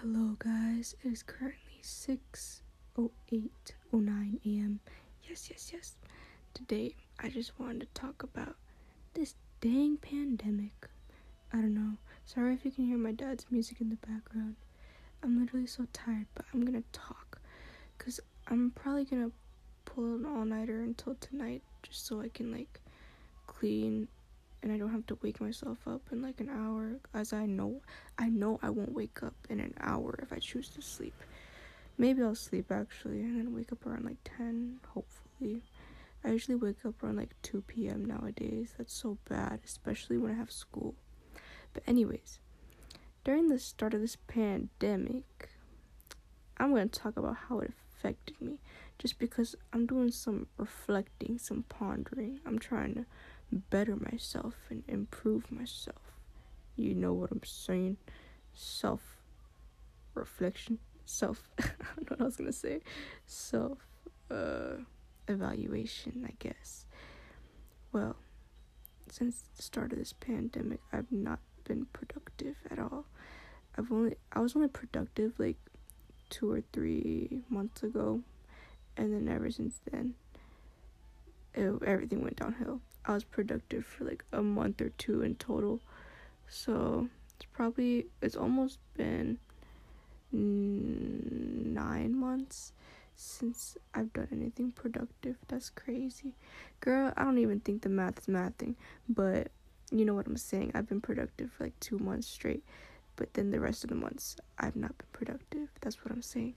Hello, guys. It is currently 6:08:09 a.m. Yes, yes, yes. Today, I just wanted to talk about this dang pandemic. I don't know. Sorry if you can hear my dad's music in the background. I'm literally so tired, but I'm gonna talk because I'm probably gonna pull an all nighter until tonight just so I can like clean and I don't have to wake myself up in like an hour as I know I know I won't wake up in an hour if I choose to sleep. Maybe I'll sleep actually and then wake up around like 10 hopefully. I usually wake up around like 2 p.m. nowadays. That's so bad, especially when I have school. But anyways, during the start of this pandemic, I'm going to talk about how it affected me just because I'm doing some reflecting, some pondering. I'm trying to better myself and improve myself. You know what I'm saying? Self reflection, self. I don't know what I was gonna say. Self uh, evaluation, I guess. Well, since the start of this pandemic, I've not been productive at all. I've only I was only productive like two or three months ago, and then ever since then, it, everything went downhill. I was productive for like a month or two in total. So it's probably, it's almost been nine months since I've done anything productive. That's crazy. Girl, I don't even think the math is mathing, but you know what I'm saying. I've been productive for like two months straight, but then the rest of the months I've not been productive. That's what I'm saying.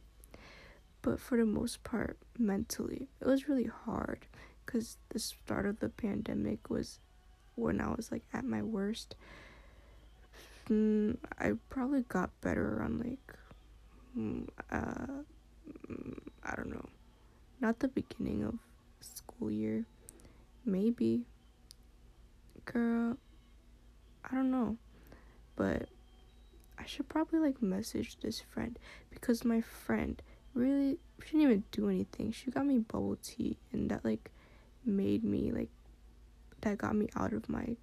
But for the most part, mentally, it was really hard because the start of the pandemic was when I was like at my worst. Mm, I probably got better around like, mm, uh, mm, I don't know, not the beginning of school year, maybe. Girl, I don't know, but I should probably like message this friend because my friend really she didn't even do anything. She got me bubble tea and that like made me like that got me out of my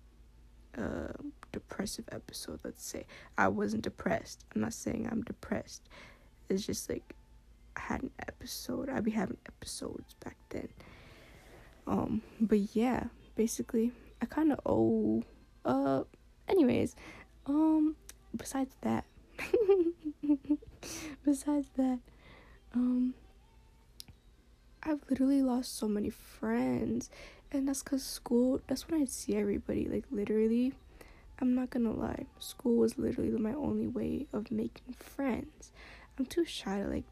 uh depressive episode let's say. I wasn't depressed. I'm not saying i'm depressed. It's just like i had an episode. I'd be having episodes back then. Um but yeah basically i kind of owe uh anyways um besides that besides that um I've literally lost so many friends, and that's because school, that's when I see everybody. Like, literally, I'm not gonna lie, school was literally my only way of making friends. I'm too shy to, like,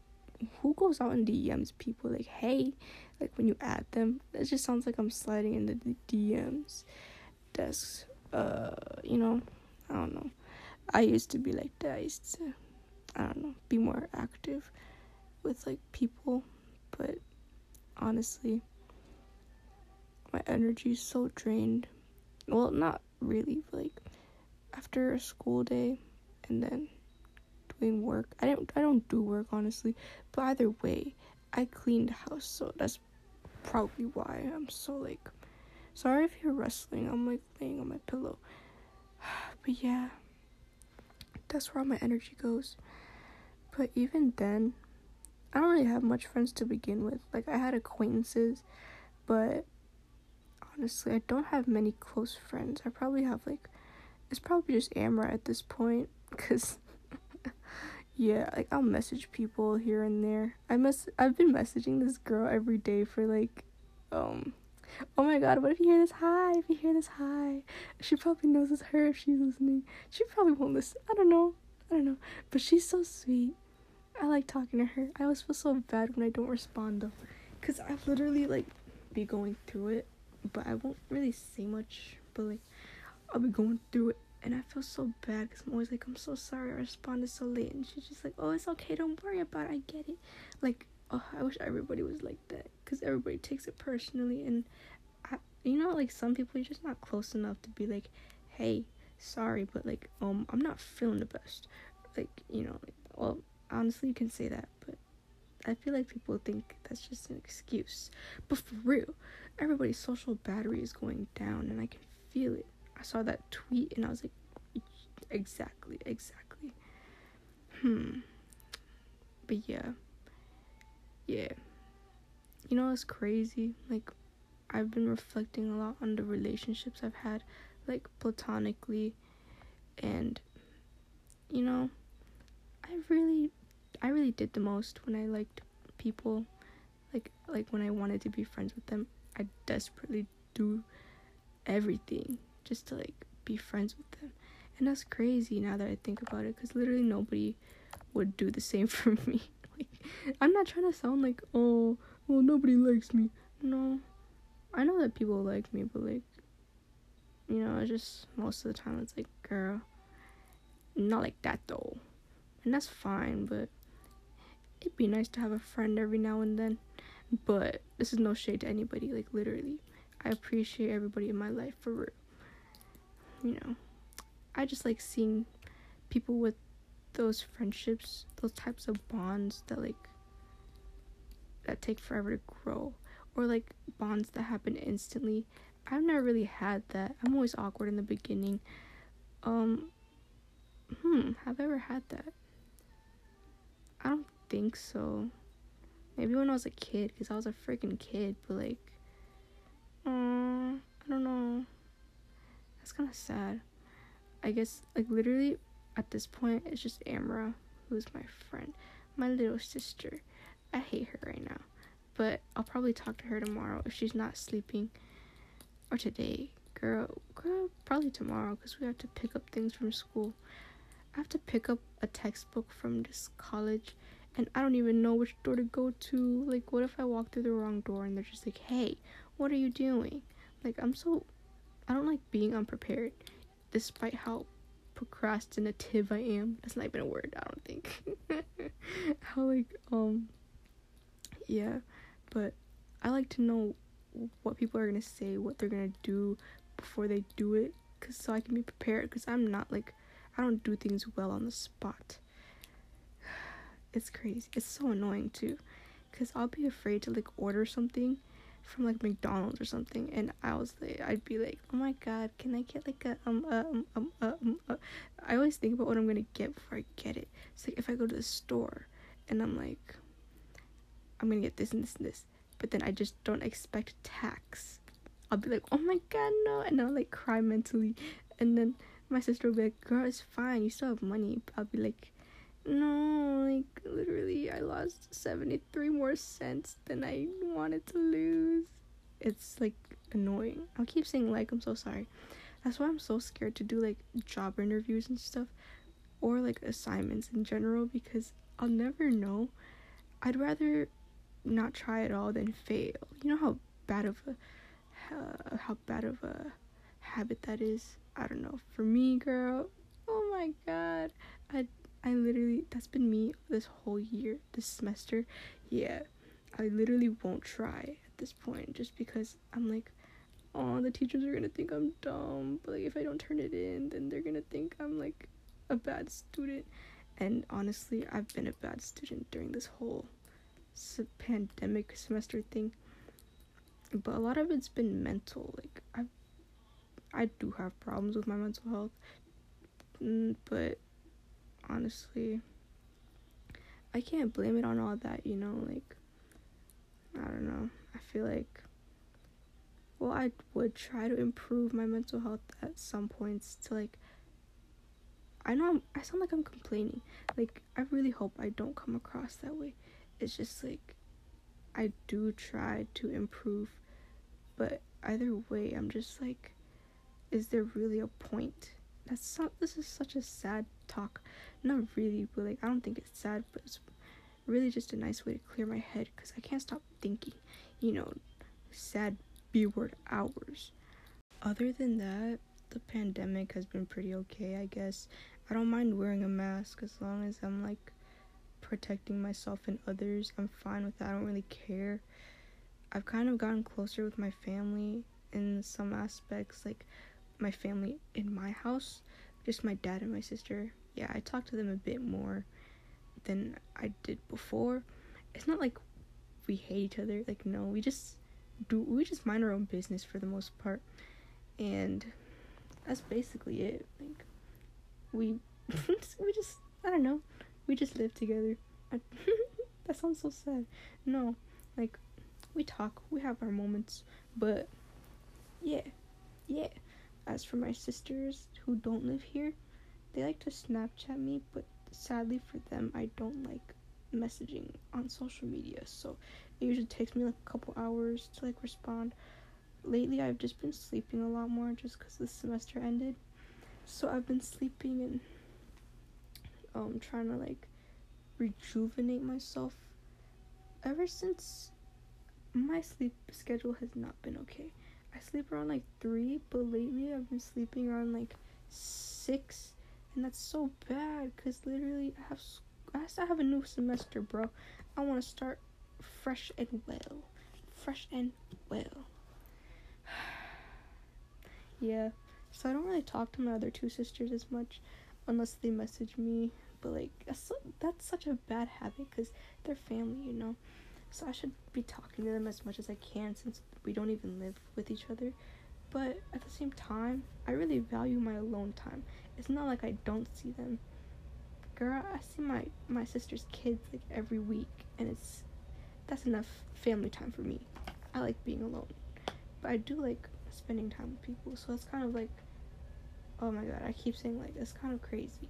who goes out and DMs people, like, hey, like, when you add them, it just sounds like I'm sliding into the DMs. That's, uh, you know, I don't know. I used to be like that. I used to, I don't know, be more active with, like, people, but honestly. My energy's so drained. Well, not really, like after a school day and then doing work. I don't I don't do work honestly, but either way, I cleaned the house, so that's probably why I'm so like sorry if you're wrestling. I'm like laying on my pillow. But yeah, that's where all my energy goes. But even then, I don't really have much friends to begin with. Like I had acquaintances, but honestly, I don't have many close friends. I probably have like it's probably just Amra at this point cuz yeah, like I'll message people here and there. I mess I've been messaging this girl every day for like um Oh my god, what if you hear this hi? If you hear this hi. She probably knows it's her if she's listening. She probably won't listen. I don't know. I don't know. But she's so sweet. I like talking to her. I always feel so bad when I don't respond though, cause I literally like be going through it, but I won't really say much. But like, I'll be going through it, and I feel so bad because I'm always like, I'm so sorry I responded so late, and she's just like, oh, it's okay, don't worry about it, I get it. Like, oh, I wish everybody was like that, cause everybody takes it personally, and I, you know, like some people you're just not close enough to be like, hey, sorry, but like, um, I'm not feeling the best. Like, you know, like, well honestly, you can say that, but I feel like people think that's just an excuse. But for real, everybody's social battery is going down, and I can feel it. I saw that tweet, and I was like, exactly, exactly. Hmm. but yeah. Yeah. You know it's crazy? Like I've been reflecting a lot on the relationships I've had, like platonically and you know, I really I really did the most when I liked people like like when I wanted to be friends with them. I desperately do everything just to like be friends with them. And that's crazy now that I think about it cuz literally nobody would do the same for me. like I'm not trying to sound like, "Oh, well nobody likes me." No. I know that people like me, but like you know, just most of the time it's like, "Girl, not like that though." And that's fine, but it'd be nice to have a friend every now and then. But this is no shade to anybody, like literally. I appreciate everybody in my life for real. You know, I just like seeing people with those friendships, those types of bonds that like that take forever to grow or like bonds that happen instantly. I've never really had that. I'm always awkward in the beginning. Um hmm, have I ever had that? I don't think so. Maybe when I was a kid, because I was a freaking kid, but like, uh, I don't know. That's kind of sad. I guess, like, literally, at this point, it's just Amra, who's my friend, my little sister. I hate her right now, but I'll probably talk to her tomorrow if she's not sleeping, or today. Girl, girl, probably tomorrow, because we have to pick up things from school. I have to pick up a textbook from this college and I don't even know which door to go to. Like, what if I walk through the wrong door and they're just like, hey, what are you doing? Like, I'm so. I don't like being unprepared, despite how procrastinative I am. That's not even a word, I don't think. how, like, um. Yeah, but I like to know what people are gonna say, what they're gonna do before they do it, cause so I can be prepared. Cause I'm not like I don't do things well on the spot it's crazy. It's so annoying too, cause I'll be afraid to like order something from like McDonald's or something, and I was like, I'd be like, oh my god, can I get like a um um um um uh. I always think about what I'm gonna get before I get it. It's like if I go to the store and I'm like, I'm gonna get this and this and this, but then I just don't expect tax. I'll be like, oh my god, no, and I'll like cry mentally, and then my sister will be like, girl, it's fine, you still have money. I'll be like, no, like literally, I lost 73 more cents than I wanted to lose. It's like annoying. I'll keep saying like, I'm so sorry. That's why I'm so scared to do like job interviews and stuff or like assignments in general because I'll never know. I'd rather not try at all than fail. You know how bad of a uh, how bad of a habit that is. I don't know. For me, girl, oh my god, I I literally that's been me this whole year, this semester. Yeah. I literally won't try at this point just because I'm like, oh, the teachers are gonna think I'm dumb. But like if I don't turn it in, then they're gonna think I'm like a bad student. And honestly, I've been a bad student during this whole pandemic semester thing. But a lot of it's been mental. Like I, I do have problems with my mental health, mm, but honestly. I can't blame it on all that, you know, like I don't know. I feel like well, I would try to improve my mental health at some points to like I know I'm, I sound like I'm complaining. Like I really hope I don't come across that way. It's just like I do try to improve, but either way, I'm just like is there really a point? That's not this is such a sad talk. Not really but like i don't think it's sad but it's really just a nice way to clear my head because i can't stop thinking you know sad b word hours. Other than that the pandemic has been pretty okay i guess. I don't mind wearing a mask as long as i'm like protecting myself and others. I'm fine with that i don't really care. I've kind of gotten closer with my family in some aspects like my family in my house just my dad and my sister yeah, I talk to them a bit more than I did before. It's not like we hate each other. Like no, we just do we just mind our own business for the most part. And that's basically it. Like we we just I don't know. We just live together. I, that sounds so sad. No, like we talk, we have our moments, but yeah, yeah. As for my sisters who don't live here, they like to Snapchat me, but sadly for them, I don't like messaging on social media. So it usually takes me like a couple hours to like respond. Lately, I've just been sleeping a lot more just because the semester ended. So I've been sleeping and um trying to like rejuvenate myself. Ever since my sleep schedule has not been okay. I sleep around like three, but lately I've been sleeping around like six, and that's so bad because literally I have I have a new semester, bro. I want to start fresh and well, fresh and well. yeah, so I don't really talk to my other two sisters as much, unless they message me. But like that's that's such a bad habit because they're family, you know. So I should be talking to them as much as I can since we don't even live with each other. But at the same time, I really value my alone time. It's not like I don't see them. Girl, I see my my sister's kids like every week and it's that's enough family time for me. I like being alone. But I do like spending time with people. So it's kind of like oh my god, I keep saying like it's kind of crazy.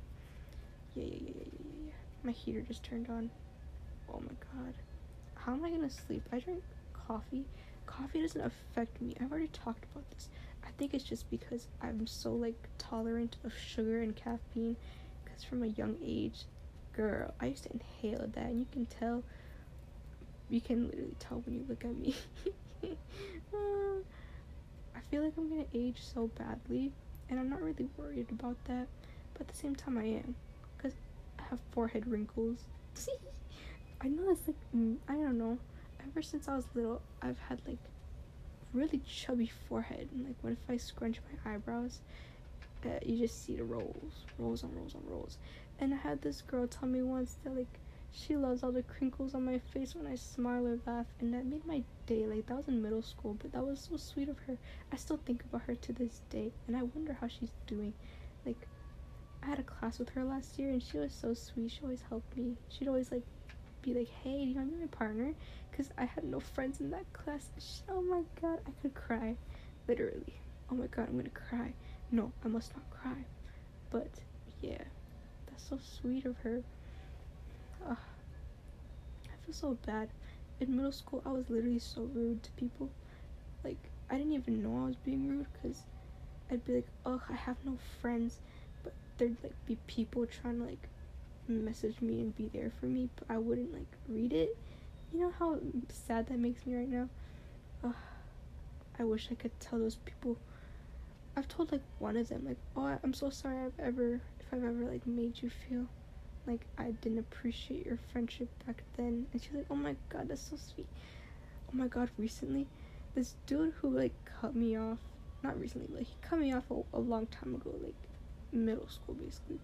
Yeah, yeah, yeah, yeah, yeah, yeah. My heater just turned on. Oh my god how am I gonna sleep? I drink coffee. Coffee doesn't affect me. I've already talked about this. I think it's just because I'm so like tolerant of sugar and caffeine. Because from a young age, girl, I used to inhale that, and you can tell. You can literally tell when you look at me. uh, I feel like I'm gonna age so badly, and I'm not really worried about that. But at the same time, I am, because I have forehead wrinkles. See? I know it's like mm, I don't know. Ever since I was little, I've had like really chubby forehead, and like what if I scrunch my eyebrows? Uh, you just see the rolls, rolls on rolls on rolls. And I had this girl tell me once that like she loves all the crinkles on my face when I smile or laugh, and that made my day. Like that was in middle school, but that was so sweet of her. I still think about her to this day, and I wonder how she's doing. Like I had a class with her last year, and she was so sweet. She always helped me. She'd always like be like, hey, do you want to be my partner? Because I had no friends in that class. Oh my god, I could cry. Literally. Oh my god, I'm gonna cry. No, I must not cry. But yeah, that's so sweet of her. Uh, I feel so bad. In middle school, I was literally so rude to people. Like, I didn't even know I was being rude because I'd be like, oh, I have no friends. But there'd like be people trying to like message me and be there for me, but I wouldn't like read it. You know how sad that makes me right now? I wish I could tell those people. I've told like one of them like, "Oh, I'm so sorry I've ever if I've ever like made you feel like I didn't appreciate your friendship back then." And she's like, "Oh my god, that's so sweet." Oh my god, recently this dude who like cut me off, not recently, like he cut me off a, a long time ago, like middle school basically.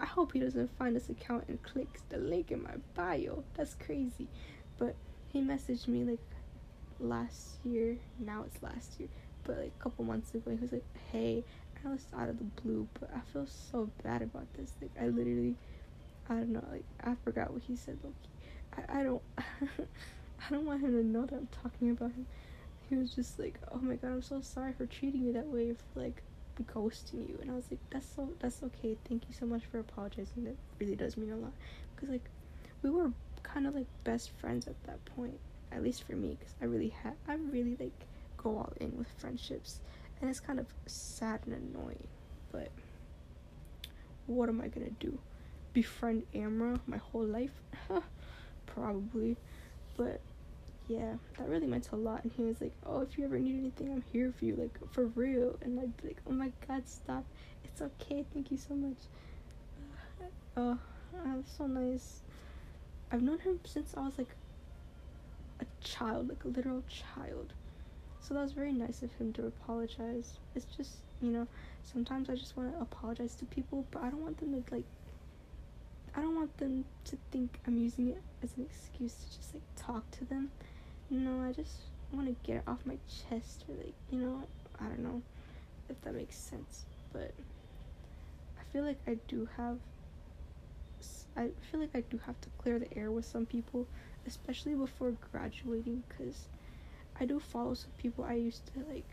I hope he doesn't find this account and clicks the link in my bio. That's crazy. But he messaged me like last year. Now it's last year, but like a couple months ago. He was like, "Hey," I was out of the blue, but I feel so bad about this. Like I literally, I don't know. Like I forgot what he said. Like I, I don't, I don't want him to know that I'm talking about him. He was just like, "Oh my god, I'm so sorry for treating you that way." For like ghosting you. And i was like that's so that's okay. Thank you so much for apologizing. That really does mean a lot. Because like we were kind of like best friends at that point at least for me because i really had i really like go all in with friendships. And it's kind of sad and annoying but what am i gonna do? Befriend amra my whole life? Probably. But yeah, that really meant a lot. And he was like, oh, if you ever need anything, I'm here for you, like for real. And I'd be like, oh my god, stop. It's okay. Thank you so much. Uh that's so nice. I've known him since I was like a child, like a literal child. So that was very nice of him to apologize. It's just, you know, sometimes I just want to apologize to people, but I don't want them to like I don't want them to think I'm using it as an excuse to just like talk to them. No, I just want to get it off my chest like, you know, I don't know if that makes sense, but I feel like I do have I feel like I do have to clear the air with some people, especially before graduating, because I do follow some people I used to like,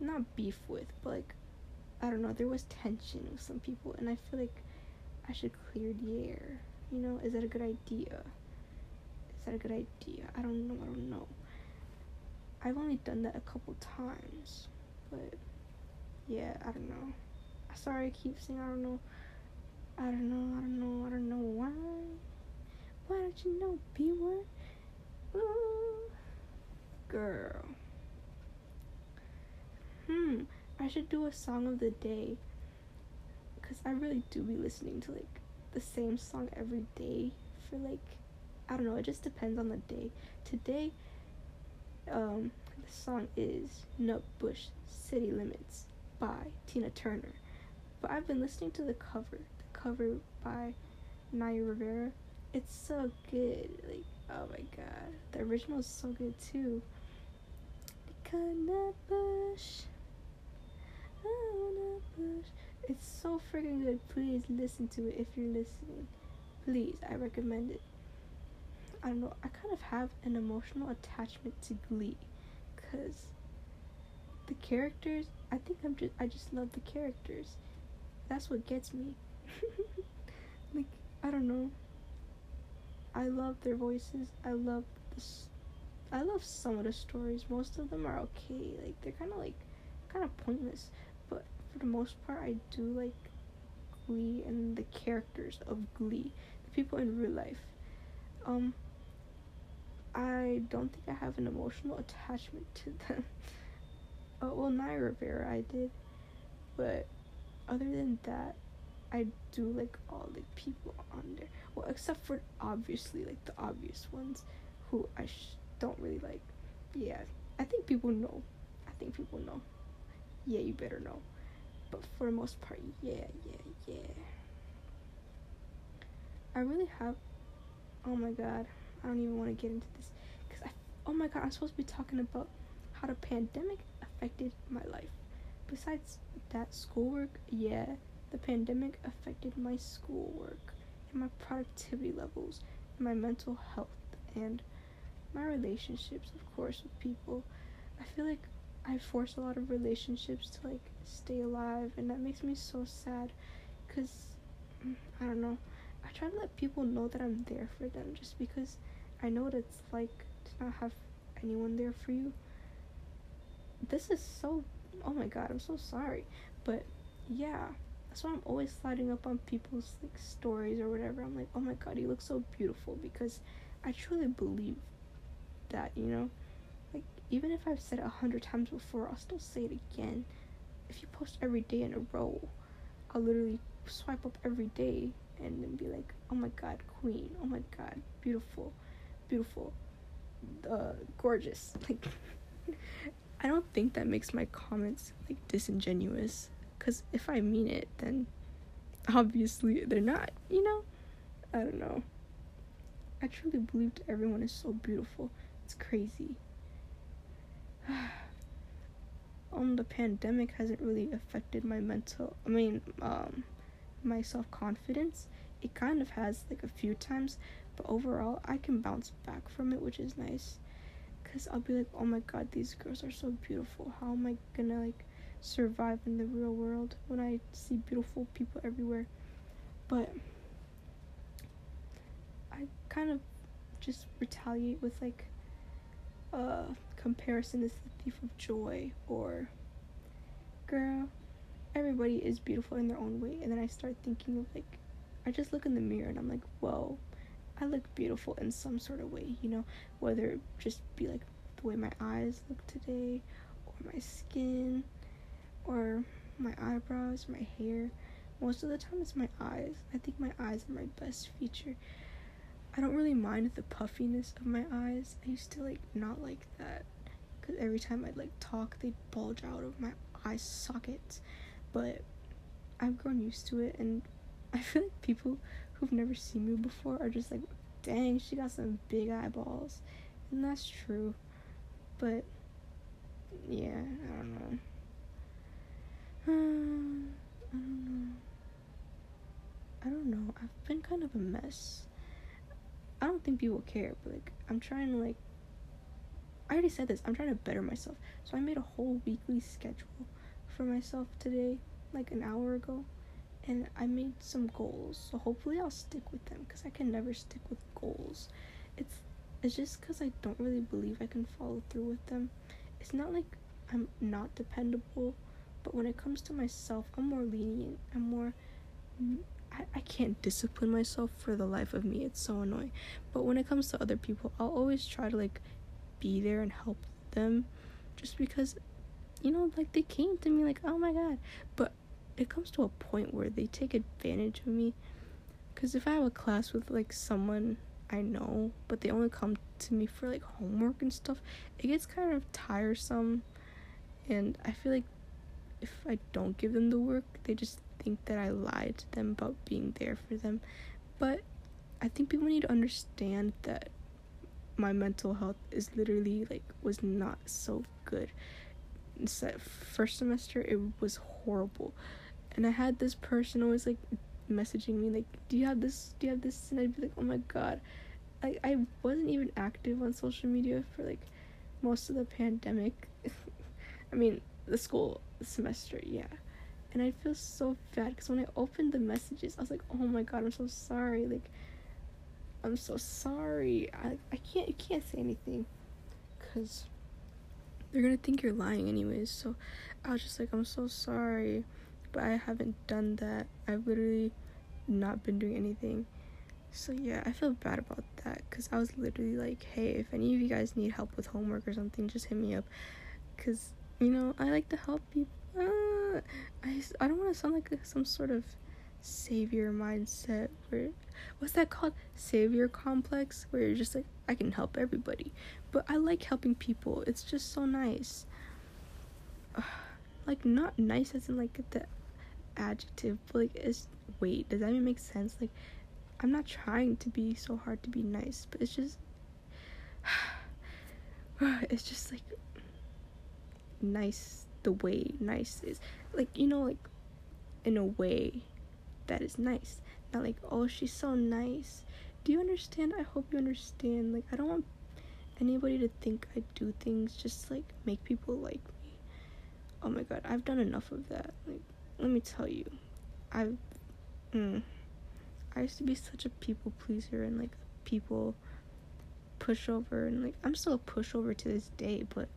not beef with, but like, I don't know, there was tension with some people, and I feel like I should clear the air. You know, is that a good idea? That a good idea? I don't know. I don't know. I've only done that a couple times, but yeah, I don't know. Sorry, I keep saying I don't know. I don't know. I don't know. I don't know why. Why don't you know B word? Ooh, girl. Hmm. I should do a song of the day. Cause I really do be listening to like the same song every day for like I don't know. It just depends on the day. Today um, the song is Nutbush City Limits by Tina Turner. But I've been listening to the cover, the cover by Naya Rivera. It's so good. Like, oh my god. The original is so good too. Oh. It's so freaking good. Please listen to it if you're listening. Please, I recommend it. I don't know, I kind of have an emotional attachment to Glee because the characters, I think I'm just, I just love the characters. That's what gets me. like, I don't know. I love their voices. I love this. I love some of the stories. Most of them are okay. Like, they're kind of like, kind of pointless. But for the most part, I do like Glee and the characters of Glee, the people in real life. Um, I don't think I have an emotional attachment to them. oh, well, Naya Rivera, I did, but other than that, I do like all the people on there. Well, except for obviously like the obvious ones, who I sh- don't really like. Yeah, I think people know. I think people know. Yeah, you better know. But for the most part, yeah, yeah, yeah. I really have. Oh my god. I don't even want to get into this because I. Oh my god, I'm supposed to be talking about how the pandemic affected my life. Besides that, schoolwork, yeah, the pandemic affected my schoolwork and my productivity levels, and my mental health, and my relationships, of course, with people. I feel like I force a lot of relationships to like stay alive, and that makes me so sad because mm, I don't know. I try to let people know that I'm there for them just because I know what it's like to not have anyone there for you. This is so oh my god, I'm so sorry. But yeah, that's why I'm always sliding up on people's like stories or whatever. I'm like, oh my god, you look so beautiful because I truly believe that, you know? Like even if I've said it a hundred times before, I'll still say it again. If you post every day in a row, I'll literally swipe up every day and then be like, oh my god, queen, oh my god, beautiful, beautiful, uh, gorgeous. Like, I don't think that makes my comments like disingenuous, because if I mean it, then obviously they're not, you know? I don't know. I truly believed everyone is so beautiful. It's crazy. um, the pandemic hasn't really affected my mental, I mean, um, my self confidence. It kind of has like a few times, but overall, I can bounce back from it, which is nice. Cause I'll be like, oh my god, these girls are so beautiful. How am I gonna like survive in the real world when I see beautiful people everywhere? But I kind of just retaliate with like uh comparison is the thief of joy or girl everybody is beautiful in their own way and then i start thinking of like i just look in the mirror and i'm like whoa i look beautiful in some sort of way you know? Whether it just be like the way my eyes look today or my skin or my eyebrows my hair. Most of the time it's my eyes. I think my eyes are my best feature. I don't really mind the puffiness of my eyes. I used to like not like that because every time i'd like talk they'd bulge out of my eye sockets but I've grown used to it, and I feel like people who've never seen me before are just like, dang, she got some big eyeballs. And that's true. But, yeah, I don't know. Uh, I don't know. I don't know. I've been kind of a mess. I don't think people care, but like I'm trying to like I already said this. I'm trying to better myself. So I made a whole weekly schedule for myself today, like an hour ago, and I made some goals. So hopefully I'll stick with them cuz I can never stick with goals. It's it's just cuz I don't really believe I can follow through with them. It's not like I'm not dependable, but when it comes to myself, I'm more lenient. I'm more mm, I, I can't discipline myself for the life of me. It's so annoying. But when it comes to other people, I'll always try to like be there and help them just because you know like they came to me like oh my god. But it comes to a point where they take advantage of me. Because if i have a class with like someone i know but they only come to me for like homework and stuff it gets kind of tiresome. And i feel like if i don't give them the work they just think that i lied to them about being there for them. But i think people need to understand that my mental health is literally like was not so good. First semester it was horrible, and I had this person always like messaging me like, "Do you have this? Do you have this?" And I'd be like, "Oh my god." I, I wasn't even active on social media for like most of the pandemic. I mean, the school semester, yeah. And I feel so bad because when I opened the messages, I was like, oh my god, I'm so sorry. Like, I'm so sorry. I, I can't, you can't say anything because they're gonna think you're lying anyways. So I was just like, I'm so sorry, but I haven't done that. I've literally not been doing anything. So yeah, I feel bad about that because I was literally like, hey, if any of you guys need help with homework or something, just hit me up. Because, you know, I like to help people. Uh, I, I don't want to sound like some sort of savior mindset where what's that called? Savior complex where you're just like i can help everybody. But i like helping people. It's just so nice. Like not nice as in like the adjective but like it's wait does that even make sense? Like i'm not trying to be so hard to be nice but it's just it's just like nice the way nice is. Like you know like in a way that is nice. Not like, oh, she's so nice. Do you understand? I hope you understand. Like, I don't want anybody to think I do things just like make people like me. Oh my god, I've done enough of that. Like, let me tell you, I've, mm, I used to be such a people pleaser and like people pushover and like I'm still a pushover to this day, but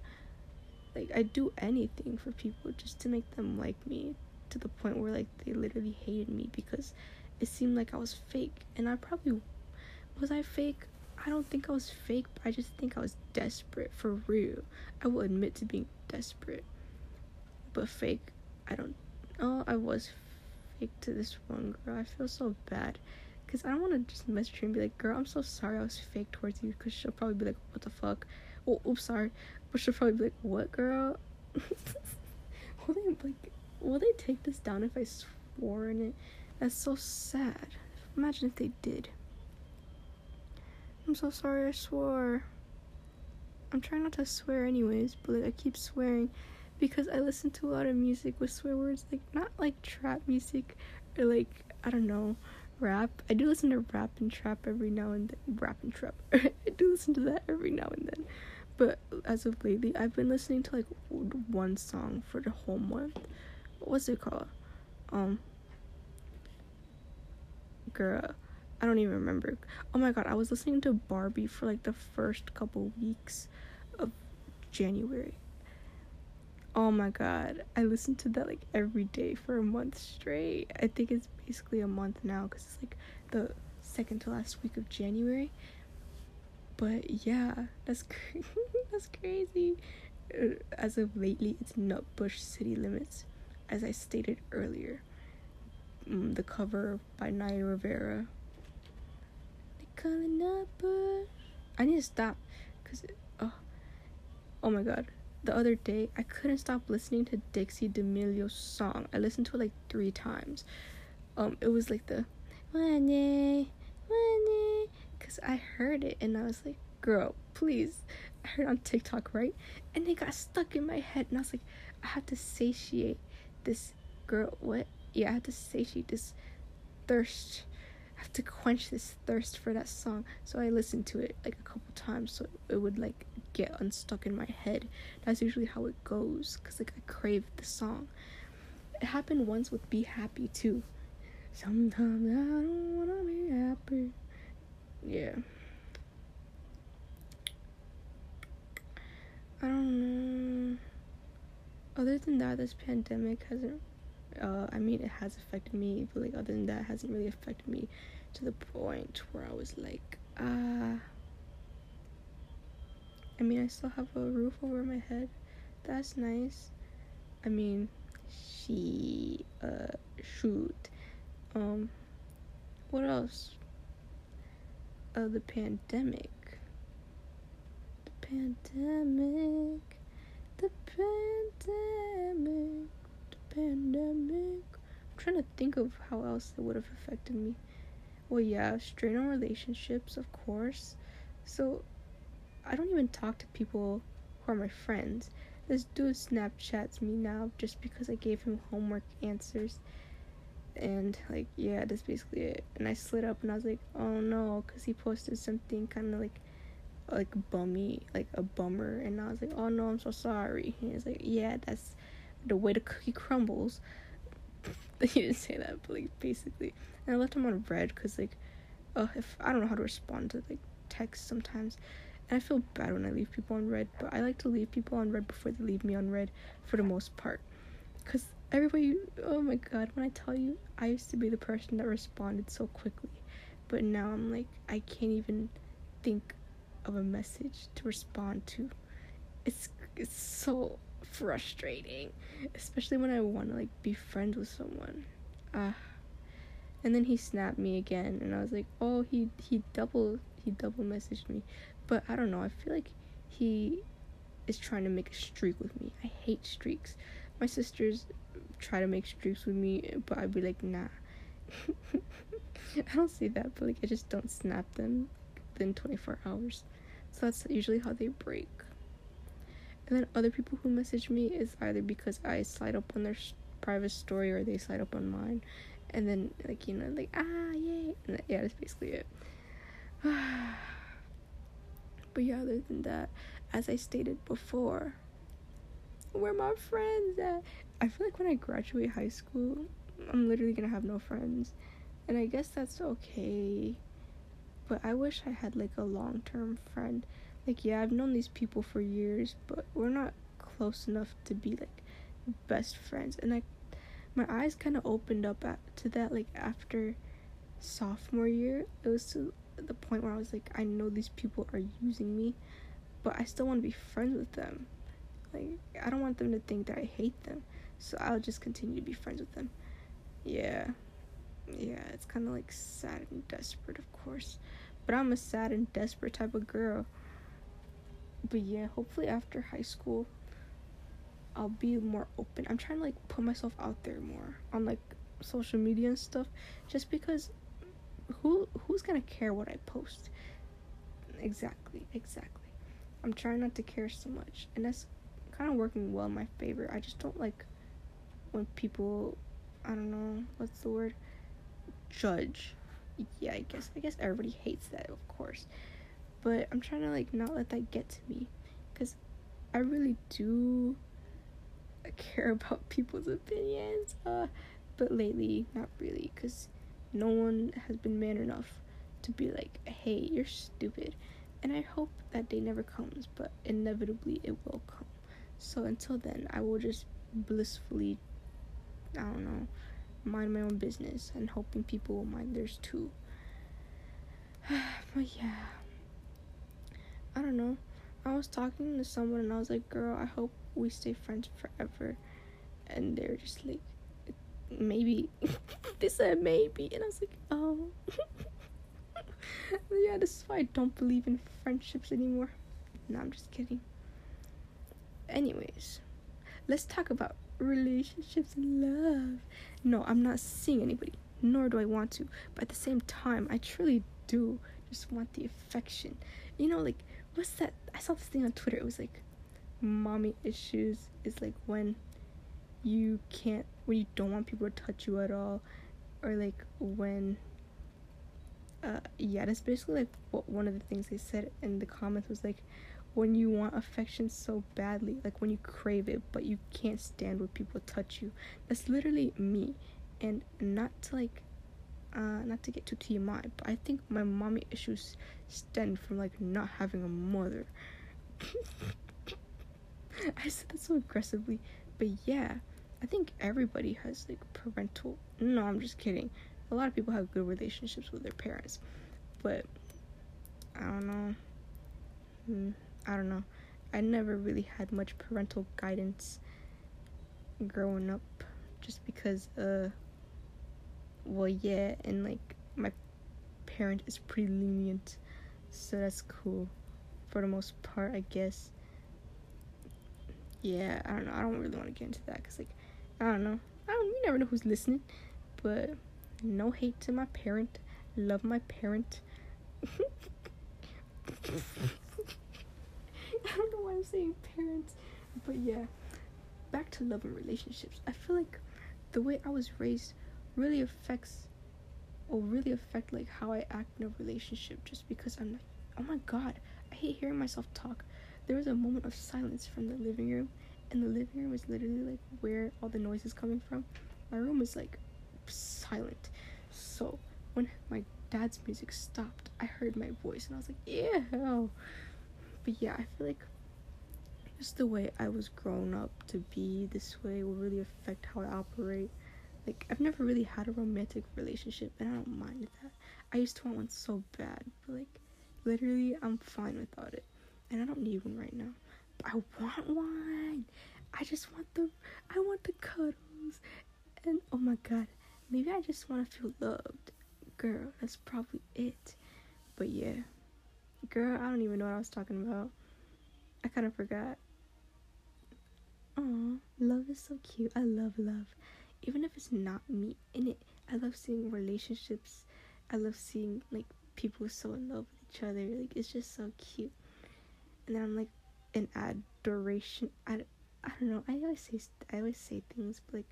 like I do anything for people just to make them like me to the point where like they literally hated me because it seemed like I was fake. And I probably was I fake? I don't think I was fake but I just think I was desperate for real. I will admit to being desperate but fake I don't oh I was fake to this one girl. I feel so bad because I don't want to just message her and be like girl I'm so sorry I was fake towards you because she'll probably be like what the fuck? Oh oops sorry. But she'll probably be like what girl? Well, like Will they take this down if I swore in it? That's so sad. Imagine if they did. I'm so sorry I swore. I'm trying not to swear anyways, but I keep swearing because I listen to a lot of music with swear words, like not like trap music or like I don't know, rap. I do listen to rap and trap every now and then. Rap and trap. I do listen to that every now and then. But as of lately, I've been listening to like one song for the whole month what's it called? Um, girl, I don't even remember. Oh my god, I was listening to Barbie for like the first couple weeks of January. Oh my god, I listened to that like every day for a month straight. I think it's basically a month now because it's like the second to last week of January. But yeah, that's that's crazy. Uh, as of lately, it's Nutbush City Limits as I stated earlier. Mm, the cover by Naya Rivera. I need to stop because oh, oh my god. The other day, I couldn't stop listening to Dixie D'Amelio's song. I listened to it like three times. Um, it was like the one day, because I heard it and I was like, girl, please. I heard on TikTok, right? And it got stuck in my head, and I was like, I have to satiate this girl what yeah i have to satiate this thirst. I have to quench this thirst for that song. So I listened to it like a couple times so it would like get unstuck in my head. That's usually how it goes cuz like I crave the song. It happened once with Be Happy too. Sometimes I don't want to be happy. Yeah. I don't know. Other than that, this pandemic hasn't uh, I mean, it has affected me, but like other than that, hasn't really affected me to the point where I was like, ah. Uh, I mean, I still have a roof over my head. That's nice. I mean, she uh shoot. Um, what else? Uh, the pandemic. The pandemic. The pandemic the pandemic. I'm trying to think of how else it would have affected me. Well, yeah, strain on relationships, of course. So, I don't even talk to people who are my friends. This dude Snapchats me now just because I gave him homework answers. And, like, yeah, that's basically it. And I slid up and I was like, oh no, because he posted something kind of like, like bummy, like a bummer. And I was like, oh no, I'm so sorry. And he's like, yeah, that's the way the cookie crumbles. he didn't say that, but like basically, and I left him on red because like, uh, if I don't know how to respond to like text sometimes, and I feel bad when I leave people on red. but I like to leave people on red before they leave me on red, for the most part, because everybody, oh my god, when I tell you, I used to be the person that responded so quickly, but now I'm like I can't even think of a message to respond to. It's it's so frustrating, especially when I want to like be friends with someone. Ah. And then he snapped me again and I was like, "Oh, he he double he double messaged me." But I don't know. I feel like he is trying to make a streak with me. I hate streaks. My sisters try to make streaks with me, but I'd be like, "Nah." I don't say that, but like I just don't snap them within 24 hours. So that's usually how they break. And then other people who message me is either because I slide up on their private story or they slide up on mine. And then, like, you know, like, ah, yay. And yeah, that's basically it. but yeah, other than that, as I stated before, where my friends at? I feel like when I graduate high school, I'm literally gonna have no friends. And I guess that's okay. But I wish I had like a long term friend. Like yeah i've known these people for years but we're not close enough to be like best friends. And I, my eyes kind of opened up at, to that like after sophomore year it was to the point where i was like i know these people are using me but i still want to be friends with them. Like i don't want them to think that i hate them so i'll just continue to be friends with them. Yeah yeah it's kind of like sad and desperate of course but i'm a sad and desperate type of girl but yeah, hopefully after high school, I'll be more open. I'm trying to like put myself out there more on like social media and stuff, just because who who's gonna care what I post? Exactly, exactly. I'm trying not to care so much, and that's kind of working well in my favor. I just don't like when people, I don't know, what's the word, judge. Yeah, I guess I guess everybody hates that, of course but I'm trying to like not let that get to me because I really do care about people's opinions. Uh, but lately, not really, because no one has been man enough to be like, hey, you're stupid. And I hope that day never comes, but inevitably it will come. So until then, I will just blissfully, I don't know, mind my own business and hoping people will mind theirs too. but yeah. I don't know. I was talking to someone and I was like, girl, I hope we stay friends forever. And they're just like, maybe. they said maybe. And I was like, oh. yeah, this is why I don't believe in friendships anymore. No, I'm just kidding. Anyways, let's talk about relationships and love. No, I'm not seeing anybody, nor do I want to. But at the same time, I truly do just want the affection. You know, like what's that? I saw this thing on Twitter. It was like, mommy issues is like when you can't, when you don't want people to touch you at all, or like when uh yeah that's basically like what one of the things they said in the comments was like when you want affection so badly like when you crave it but you can't stand when people touch you. That's literally me. And not to like uh not to get too TMI but I think my mommy issues stem from like not having a mother. I said that so aggressively but yeah I think everybody has like parental no I'm just kidding. A lot of people have good relationships with their parents, but I don't know. Hmm, I don't know. I never really had much parental guidance growing up just because uh well yeah and like my parent is pretty lenient so that's cool for the most part I guess yeah I don't know I don't really want to get into that because like I don't know I don't you never know who's listening but no hate to my parent. Love my parent. I don't know why I'm saying parents, but yeah. Back to love and relationships. I feel like the way I was raised really affects or really affect like how I act in a relationship just because I'm like, oh my god, I hate hearing myself talk. There was a moment of silence from the living room, and the living room was literally like where all the noise is coming from. My room was like silent. So when my dad's music stopped, I heard my voice and I was like, yeah. But yeah, I feel like just the way I was grown up to be this way will really affect how I operate. Like I've never really had a romantic relationship and I don't mind that. I used to want one so bad, but like literally I'm fine without it. And I don't need one right now. But I want one. I just want the I want the cuddles. And oh my god, maybe I just want to feel loved. Girl, that's probably it. But yeah. Girl, I don't even know what I was talking about. I kind of forgot. Aw, love is so cute. I love love. Even if it's not me in it, I love seeing relationships. I love seeing like people so in love with each other. Like it's just so cute. And then I'm like in adoration. I, I don't know. I always say I always say things, but like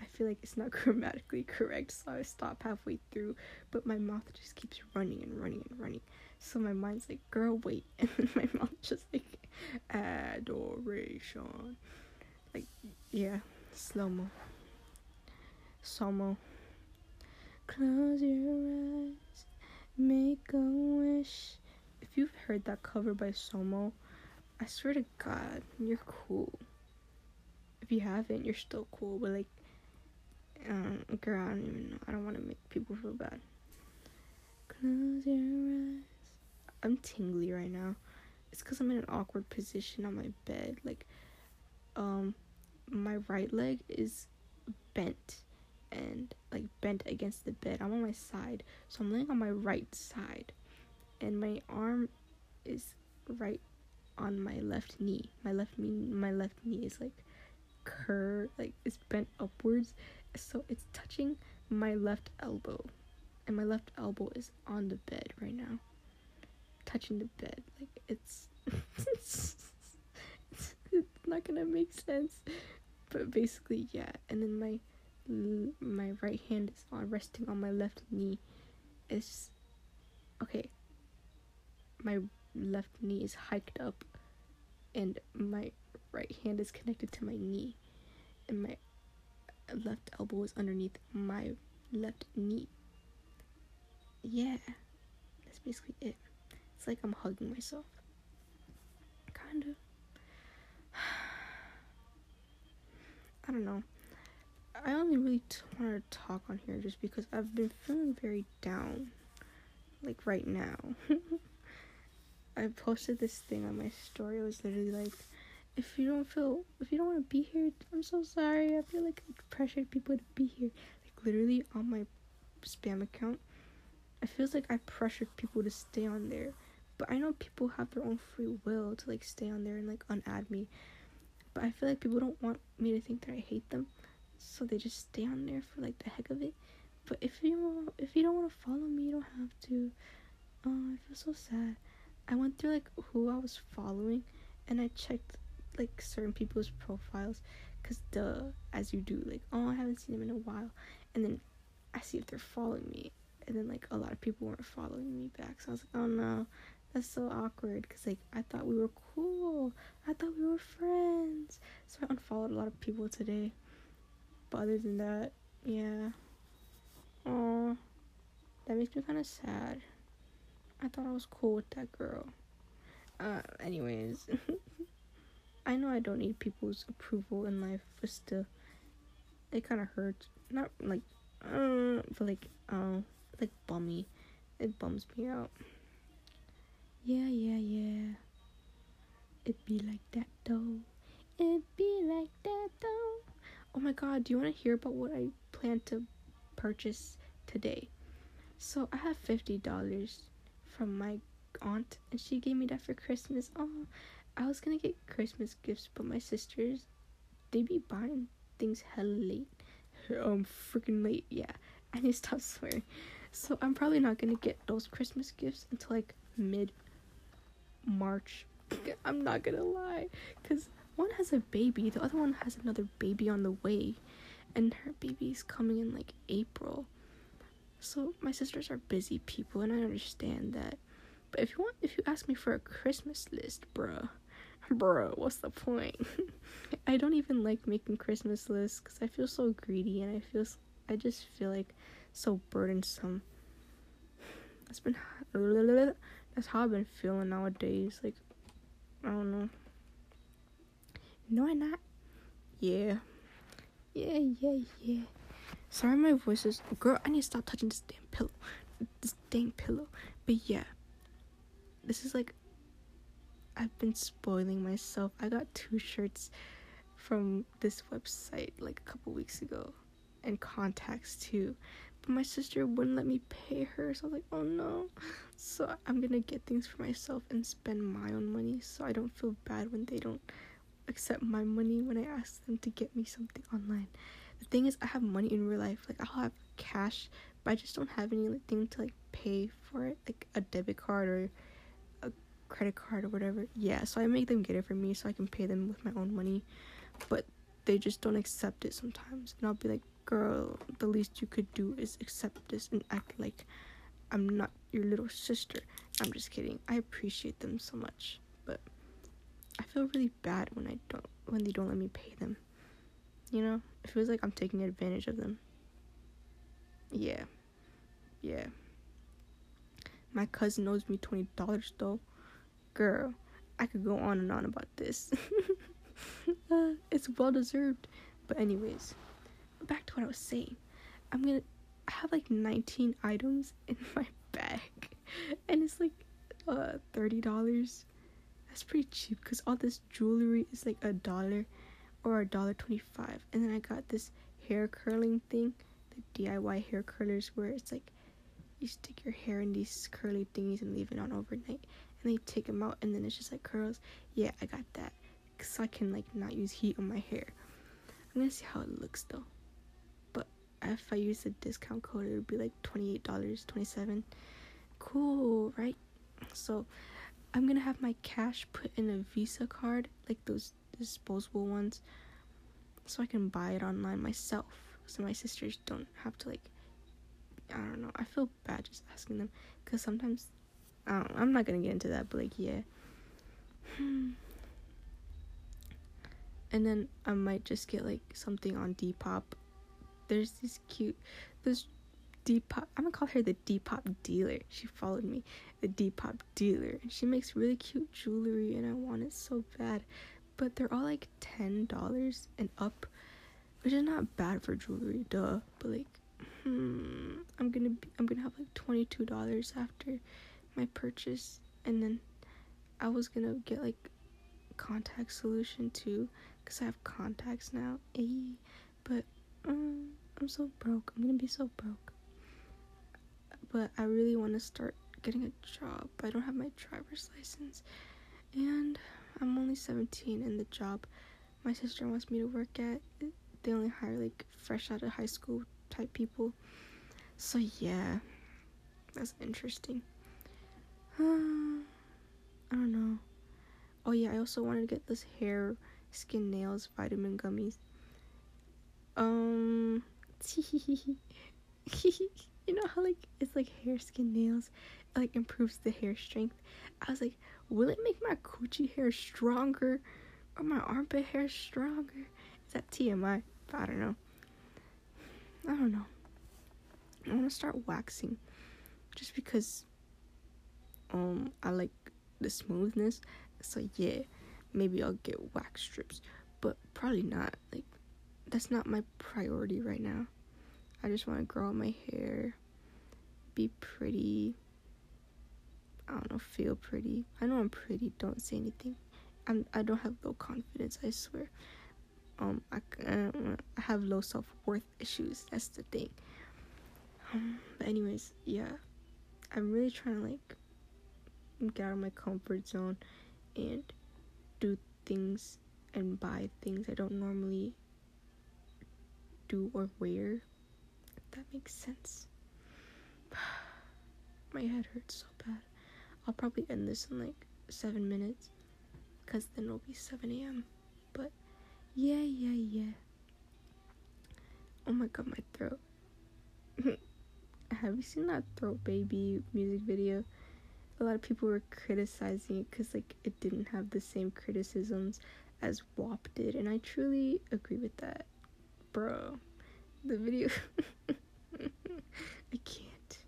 I feel like it's not grammatically correct, so I stop halfway through, but my mouth just keeps running and running and running. So my mind's like, girl, wait. And my mouth just like, adoration. Like, yeah, slow mo. Slow Close your eyes, make a wish. If you've heard that cover by Somo, I swear to God, you're cool. If you haven't, you're still cool, but like, um, girl, I don't even know. I don't want to make people feel bad. Close your eyes. I'm tingly right now. It's because I'm in an awkward position on my bed. Like, um, my right leg is bent and like bent against the bed. I'm on my side, so I'm laying on my right side, and my arm is right on my left knee. My left knee, my left knee is like curved, like it's bent upwards, so it's touching my left elbow and my left elbow is on the bed right now touching the bed. Like it's it's, it's not gonna make sense. But basically yeah. And then my my right hand is on resting on my left knee. It's okay. My left knee is hiked up and my right hand is connected to my knee. And my left elbow is underneath my left knee. Yeah, that's basically it. It's like I'm hugging myself. Kind of. I don't know. I only really t- wanted to talk on here just because I've been feeling very down. Like right now. I posted this thing on my story. It was literally like, if you don't feel if you don't want to be here i'm so sorry i feel like i pressured people to be here like literally on my spam account it feels like i pressured people to stay on there but i know people have their own free will to like stay on there and like unadd me but i feel like people don't want me to think that i hate them so they just stay on there for like the heck of it but if you if you don't want to follow me you don't have to oh i feel so sad i went through like who i was following and i checked like certain people's profiles because duh as you do like oh i haven't seen them in a while and then I see if they're following me. And then like a lot of people weren't following me back. So I was like, oh no, that's so awkward. Because like I thought we were cool. I thought we were friends. So I unfollowed a lot of people today. But other than that, yeah. Oh, that makes me kind of sad. I thought I was cool with that girl. Uh, anyways. I know I don't need people's approval in life, but still, it kind of hurts. Not like, uh, but like, uh, like bummy. It bums me out. Yeah, yeah, yeah. It be like that though. It be like that though. Oh my god, do you want to hear about what I plan to purchase today? So I have fifty dollars from my aunt, and she gave me that for Christmas. Oh, I was gonna get Christmas gifts, but my sisters, they be buying things hella late. Um, freaking late. Yeah, I need to stop swearing. So I'm probably not gonna get those Christmas gifts until like mid March. I'm not gonna lie, cause one has a baby, the other one has another baby on the way, and her baby's coming in like April. So my sisters are busy people, and I understand that. But if you want, if you ask me for a Christmas list, bruh, bro, what's the point? I don't even like making Christmas lists because I feel so greedy and I feel I just feel like so burdensome. That's been that's how I've been feeling nowadays. Like I don't know. No, I'm not. Yeah, yeah, yeah, yeah. Sorry, my voice is girl. I need to stop touching this damn pillow. This dang pillow. But yeah, this is like I've been spoiling myself. I got two shirts from this website like a couple weeks ago and contacts too. But my sister wouldn't let me pay her, so I was like, oh no. So I'm gonna get things for myself and spend my own money so I don't feel bad when they don't accept my money when I ask them to get me something online. The thing is, I have money in real life. Like, I'll have cash, but I just don't have anything to like pay for it, like a debit card or a credit card or whatever. Yeah, so I make them get it for me so I can pay them with my own money. But they just don't accept it sometimes. And I'll be like, girl, the least you could do is accept this and act like I'm not your little sister. I'm just kidding. I appreciate them so much, but I feel really bad when I don't when they don't let me pay them. You know? It feels like I'm taking advantage of them. Yeah. Yeah. My cousin owes me twenty dollars though girl, I could go on and on about this. it's well deserved. But anyways, back to what I was saying. I'm gonna I have like 19 items in my bag, and it's like uh thirty dollars. That's pretty cheap because all this jewelry is like a dollar or a dollar twenty-five. And then I got this hair curling thing, the DIY hair curlers, where it's like you stick your hair in these curly thingies and leave it on overnight and they take them out and then it's just like curls. Yeah, I got that. So I can like not use heat on my hair. I'm gonna see how it looks though. If I use the discount code, it would be like $28, 27 Cool, right? So I'm gonna have my cash put in a Visa card, like those disposable ones, so I can buy it online myself. So my sisters don't have to like I don't know. I feel bad just asking them because sometimes I don't, I'm not gonna get into that, but like yeah. Hmm. and then I might just get like something on Depop. There's this cute, this Depop. I'm gonna call her the Depop dealer. She followed me, the Depop dealer, and she makes really cute jewelry, and I want it so bad. But they're all like ten dollars and up, which is not bad for jewelry, duh. But like, hmm, I'm gonna be, I'm gonna have like twenty two dollars after my purchase and then I was gonna get like contact solution too because I have contacts now Ayy. but um, I'm so broke. I'm gonna be so broke. But I really want to start getting a job. I don't have my driver's license. And I'm only 17 and the job my sister wants me to work at they only hire like fresh out of high school type people. So yeah. That's interesting. I don't know. Oh yeah, I also wanted to get this hair, skin, nails, vitamin gummies. Um, you know how like it's like hair, skin, nails, it, like improves the hair strength. I was like, will it make my coochie hair stronger or my armpit hair stronger? Is that TMI? I don't know. I don't know. I want to start waxing just because um I like the smoothness. So yeah, maybe I'll get wax strips, but probably not. Like that's not my priority right now. I just want to grow out my hair, be pretty. I don't know, feel pretty. I know I'm pretty. Don't say anything. I'm. I don't have low confidence. I swear. Um, I, I have low self worth issues. That's the thing. Um, but anyways, yeah, I'm really trying to like get out of my comfort zone and do things and buy things I don't normally do or wear. If that makes sense. my head hurts so bad. I'll probably end this in like seven minutes because then it'll be 7 a.m. But yeah, yeah, yeah. Oh my god, my throat. Have you seen that Throat Baby music video? A lot of people were criticizing it because like it didn't have the same criticisms as WAP did, and I truly agree with that, bro. The video, I can't.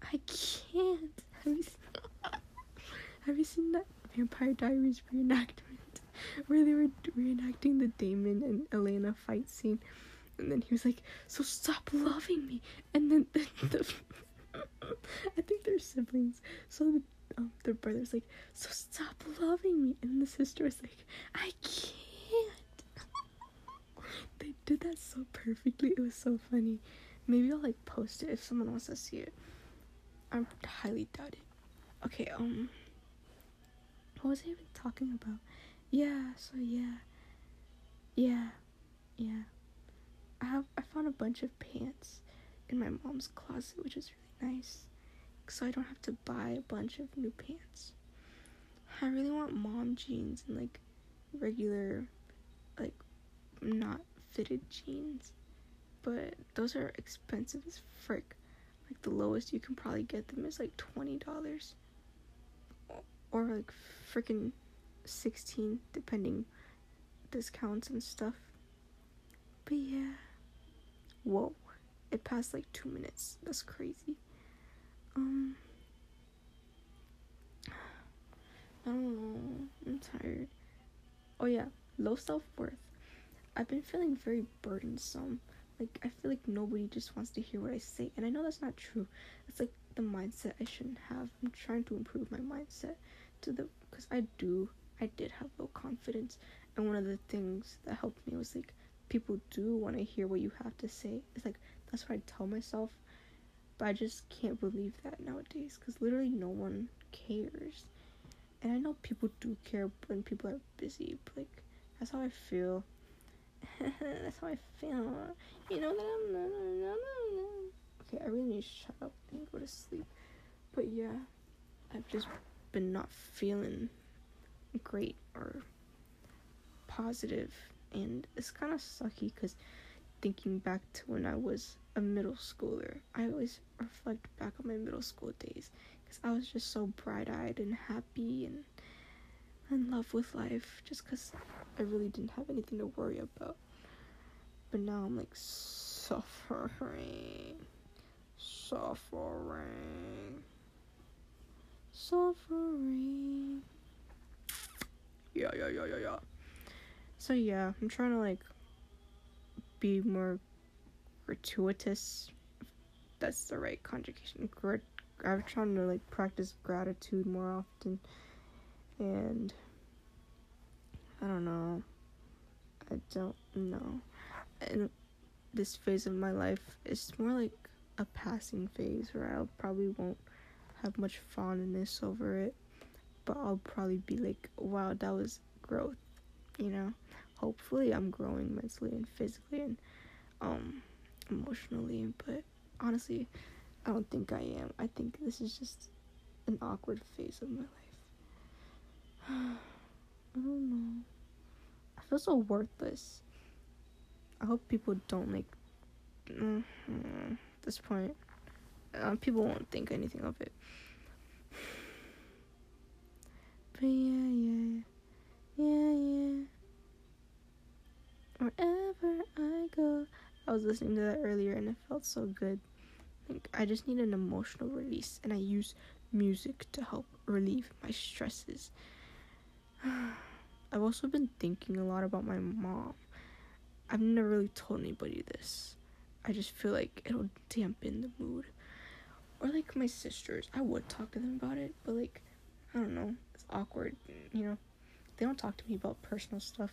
I can't. Have you seen, have you seen that Vampire Diaries reenactment where they were reenacting the Damon and Elena fight scene? and then he was like, "So stop loving me." And then the, the I think they're siblings, so the um, their brother's like, "So stop loving me," and the sister was like, "I can't." They did that so perfectly. It was so funny. Maybe I'll like post it if someone wants to see it. I highly doubt it. Okay, um, what was I even talking about? Yeah, so yeah, yeah, yeah. I have I found a bunch of pants in my mom's closet, which is really nice. So I don't have to buy a bunch of new pants. I really want mom jeans and like regular like not fitted jeans. But those are expensive as frick. Like the lowest you can probably get them is like twenty dollars. Or like freaking sixteen depending discounts and stuff. But yeah. Whoa. It passed like two minutes. That's crazy. Um. I don't know. I'm tired. Oh, yeah. Low self worth. I've been feeling very burdensome. Like, I feel like nobody just wants to hear what I say. And I know that's not true. It's like the mindset I shouldn't have. I'm trying to improve my mindset to the. Because I do. I did have low confidence. And one of the things that helped me was like people do want to hear what you have to say. It's like that's what I tell myself, but I just can't believe that nowadays because literally no one cares. And I know people do care when people are busy, but like that's how I feel. that's how I feel. You know that I'm not, not, not, Okay, I really need to shut up and go to sleep. But yeah, I've just been not feeling great or positive and it's kind of sucky because thinking back to when I was a middle schooler, I always reflect back on my middle school days because I was just so bright eyed and happy and in love with life just because I really didn't have anything to worry about. But now I'm like suffering, suffering, suffering. Yeah, yeah, yeah, yeah, yeah. So yeah, I'm trying to like be more gratuitous. that's the right conjugation. I'm trying to like practice gratitude more often, and I don't know. I don't know. And this phase of my life is more like a passing phase where I probably won't have much fondness over it, but I'll probably be like, wow, that was growth, you know? hopefully I'm growing mentally and physically and um emotionally, but honestly, I don't think I am. I think this is just an awkward phase of my life. I don't know. I feel so worthless. I hope people don't like mm-hmm, at this point, uh, people won't think anything of it. But yeah, yeah, yeah, yeah. Wherever I go, I was listening to that earlier and it felt so good. Like I just need an emotional release, and I use music to help relieve my stresses. I've also been thinking a lot about my mom. I've never really told anybody this. I just feel like it'll dampen the mood. Or like my sisters, I would talk to them about it, but like I don't know, it's awkward, you know. They don't talk to me about personal stuff.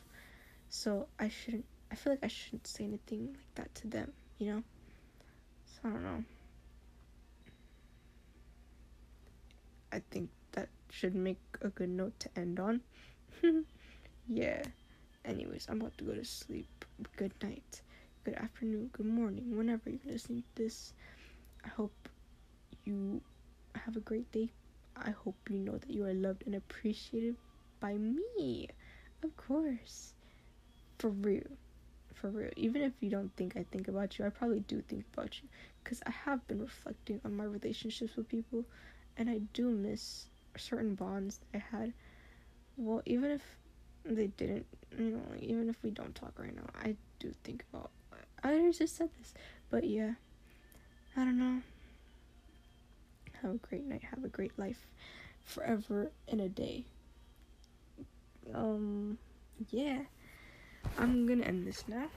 So I shouldn't I feel like I shouldn't say anything like that to them, you know? So I don't know. I think should make a good note to end on. yeah. Anyways, I'm about to go to sleep. Good night, good afternoon, good morning, whenever you're listening to this. I hope you have a great day. I hope you know that you are loved and appreciated by me. Of course. For real. For real. Even if you don't think I think about you, I probably do think about you. Because I have been reflecting on my relationships with people and I do miss certain bonds that I had. Well, even if they didn't, you know, like, even if we don't talk right now, I do think about. I just said this, but yeah, I don't know. Have a great night. Have a great life, forever in a day. Um, yeah, I'm gonna end this now.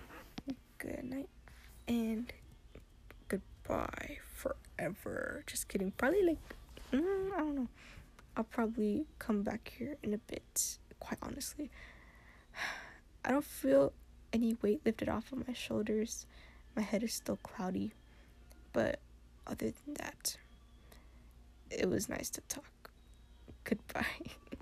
Good night and goodbye forever. Just kidding. Probably like mm, I don't know. I'll probably come back here in a bit, quite honestly. I don't feel any weight lifted off of my shoulders. My head is still cloudy. But other than that, it was nice to talk. Goodbye.